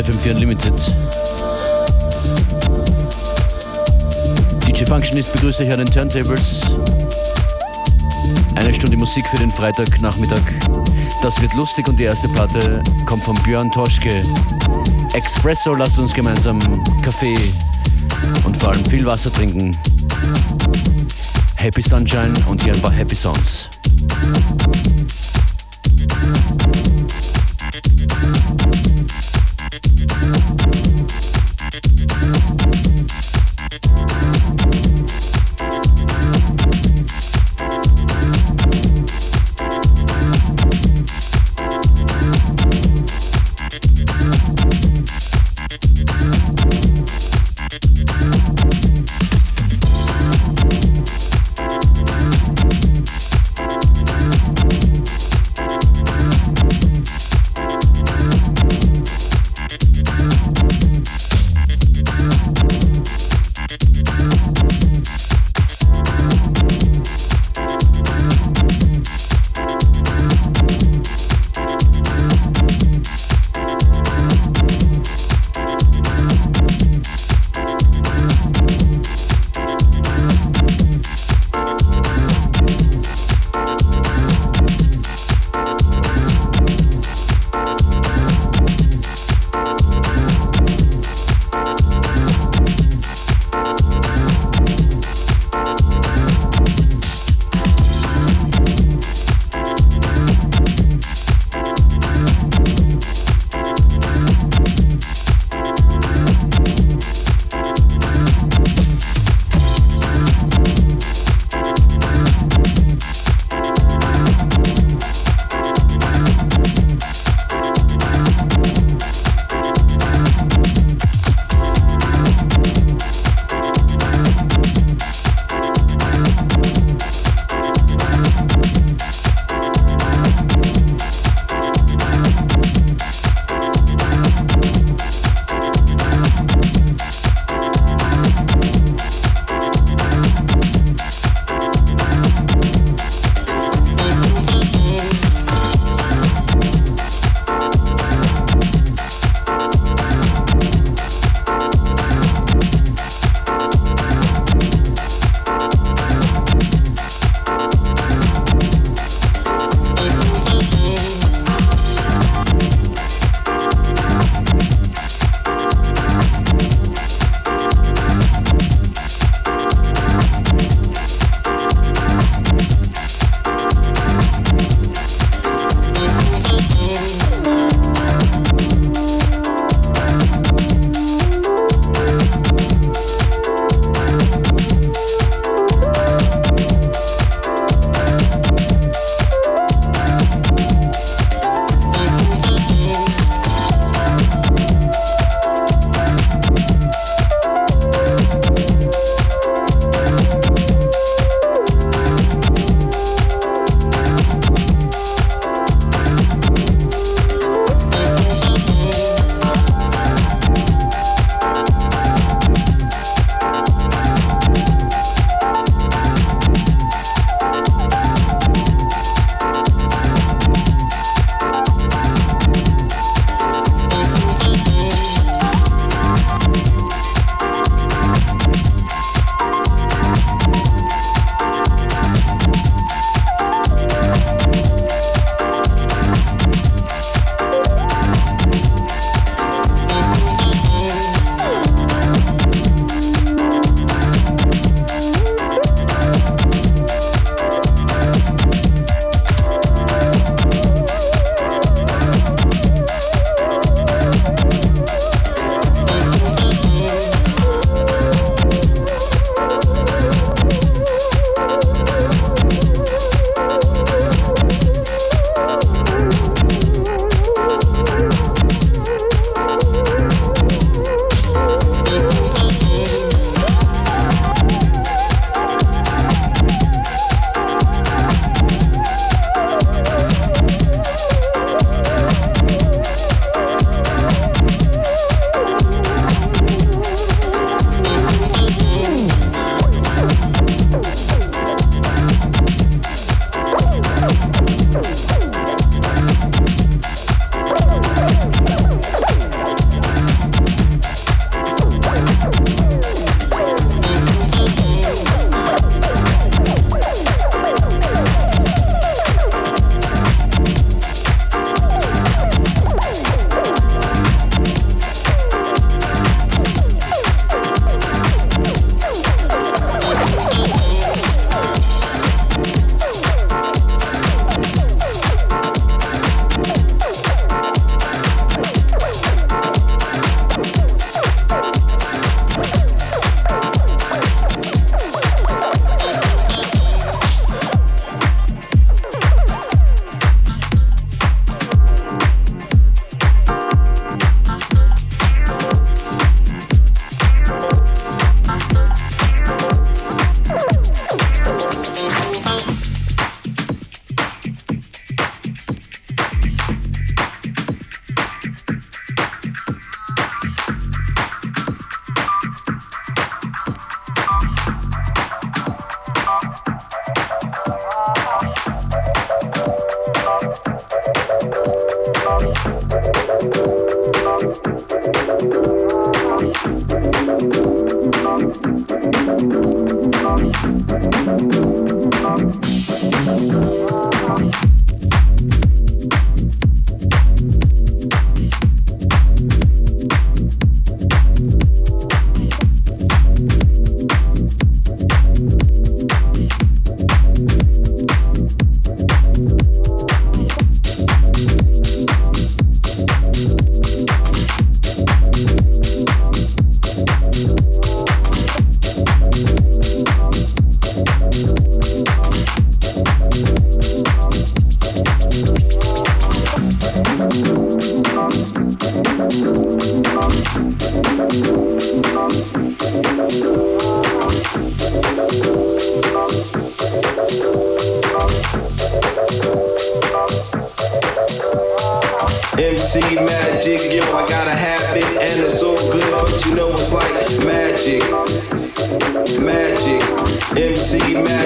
FM4 Unlimited. DJ Functionist begrüßt euch an den Turntables. Eine Stunde Musik für den Freitagnachmittag. Das wird lustig und die erste Platte kommt von Björn Toschke. Espresso, lasst uns gemeinsam Kaffee und vor allem viel Wasser trinken. Happy Sunshine und hier ein paar Happy Songs.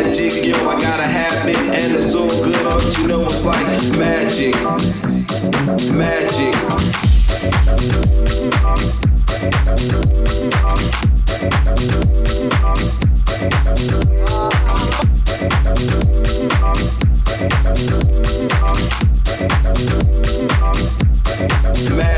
Magic, yo, I got a habit and it's all good, but you know it's like magic. Magic. magic,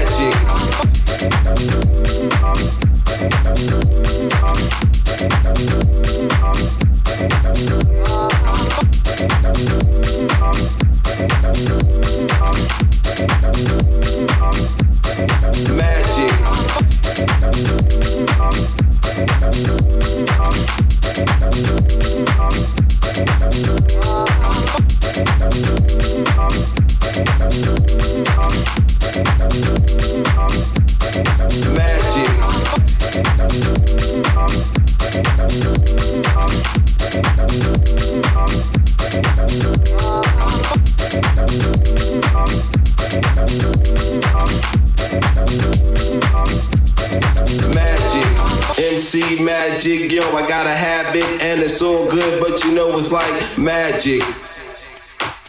magic.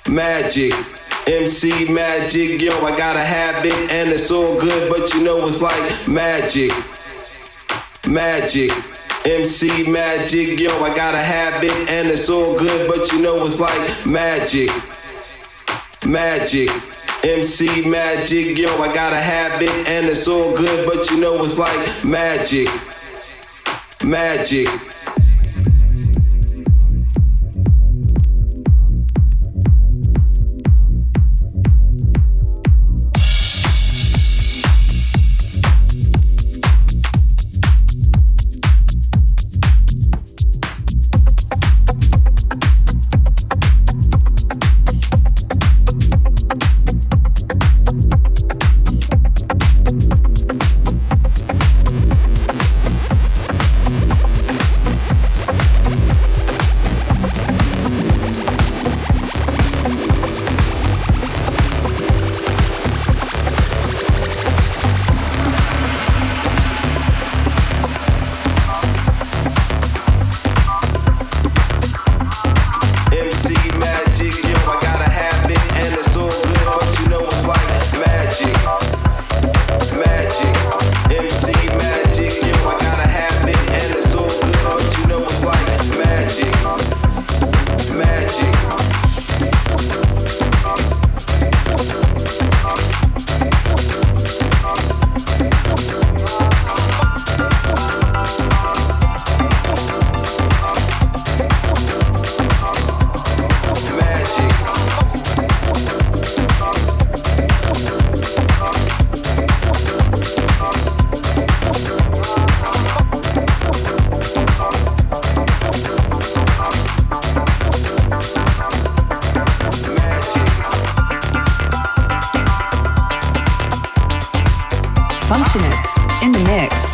magic. MC magic, yo, I got a habit and it's all good, but you know it's like magic, magic. MC magic, yo, I got a habit and it's all good, but you know it's like magic, magic. MC magic, yo, I got a habit and it's all good, but you know it's like magic, magic. Functionist in the mix.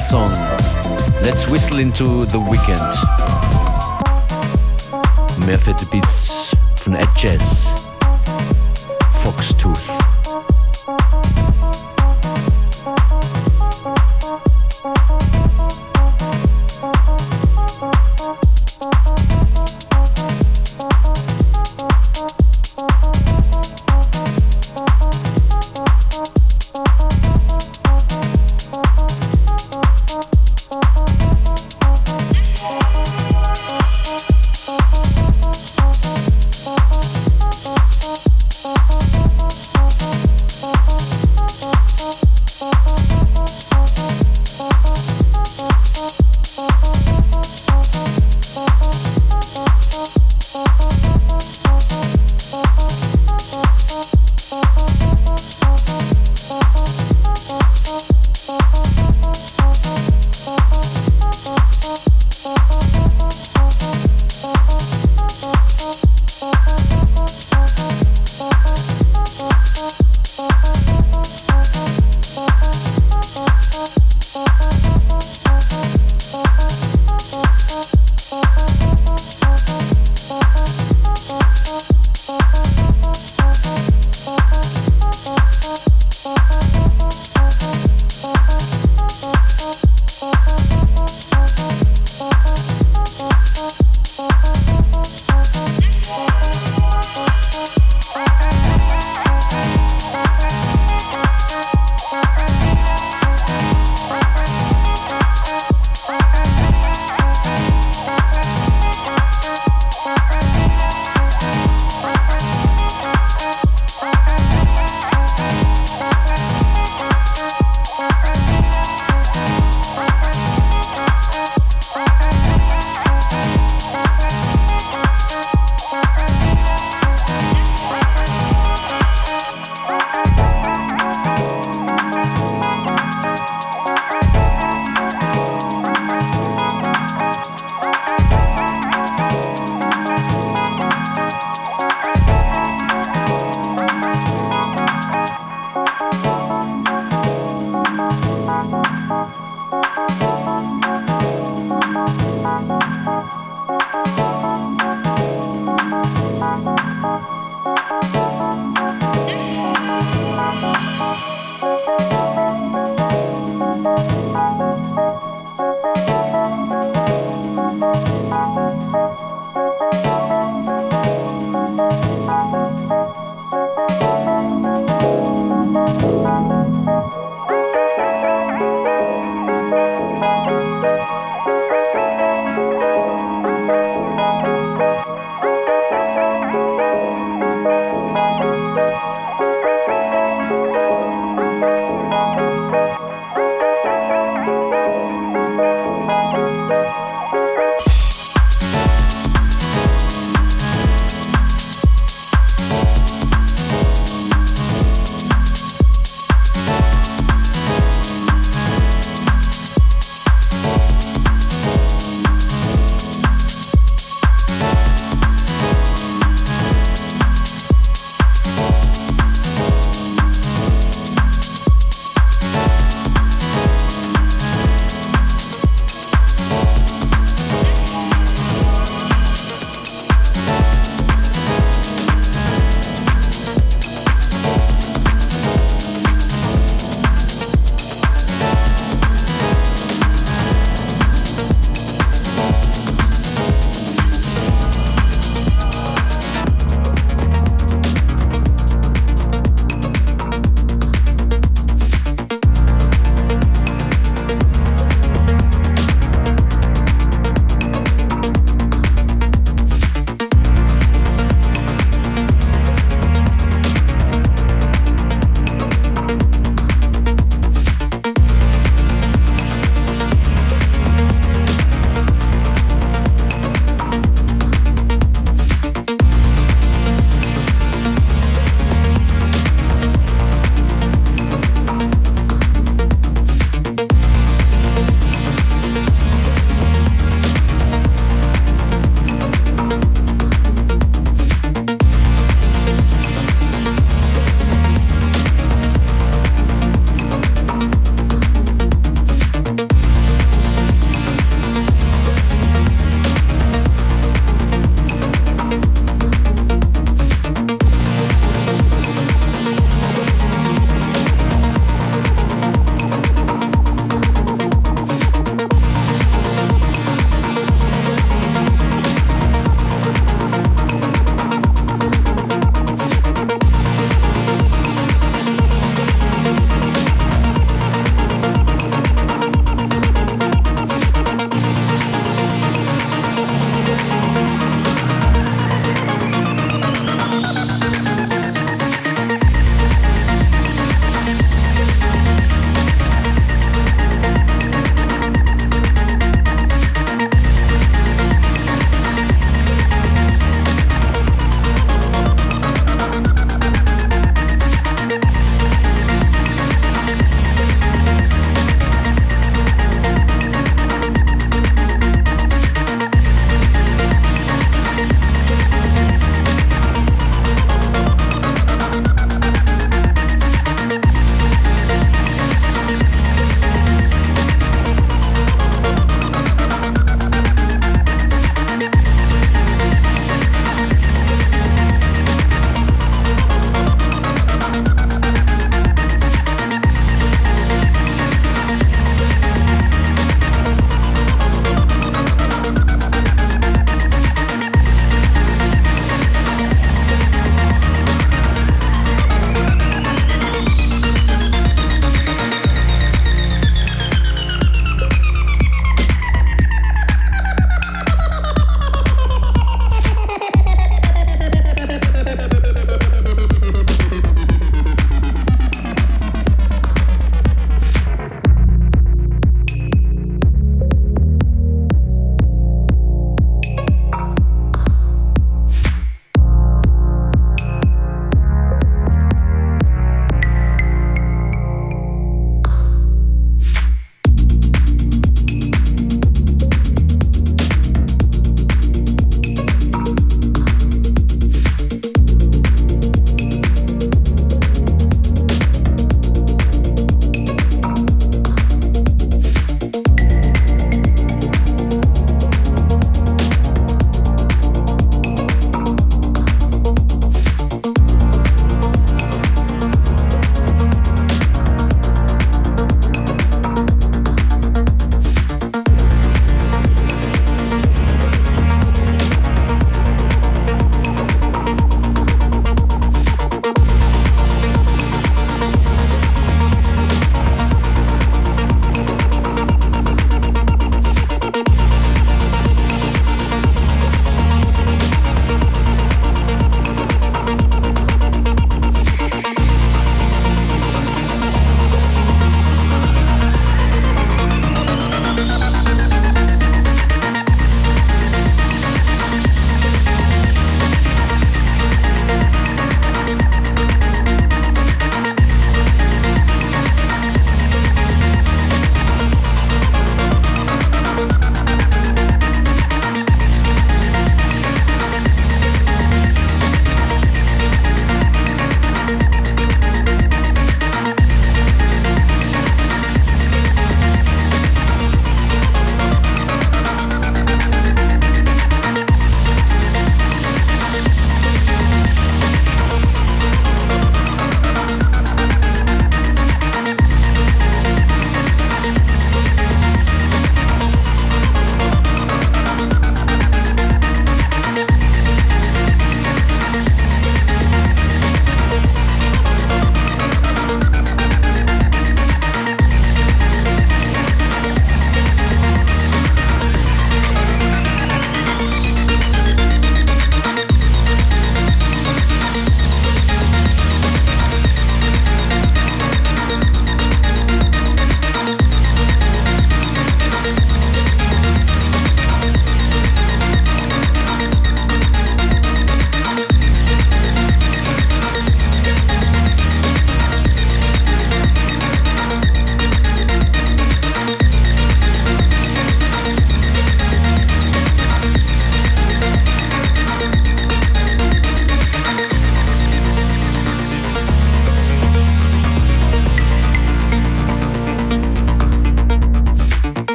Song. Let's whistle into the weekend. Fette Beats von Ed Jazz. Foxtooth.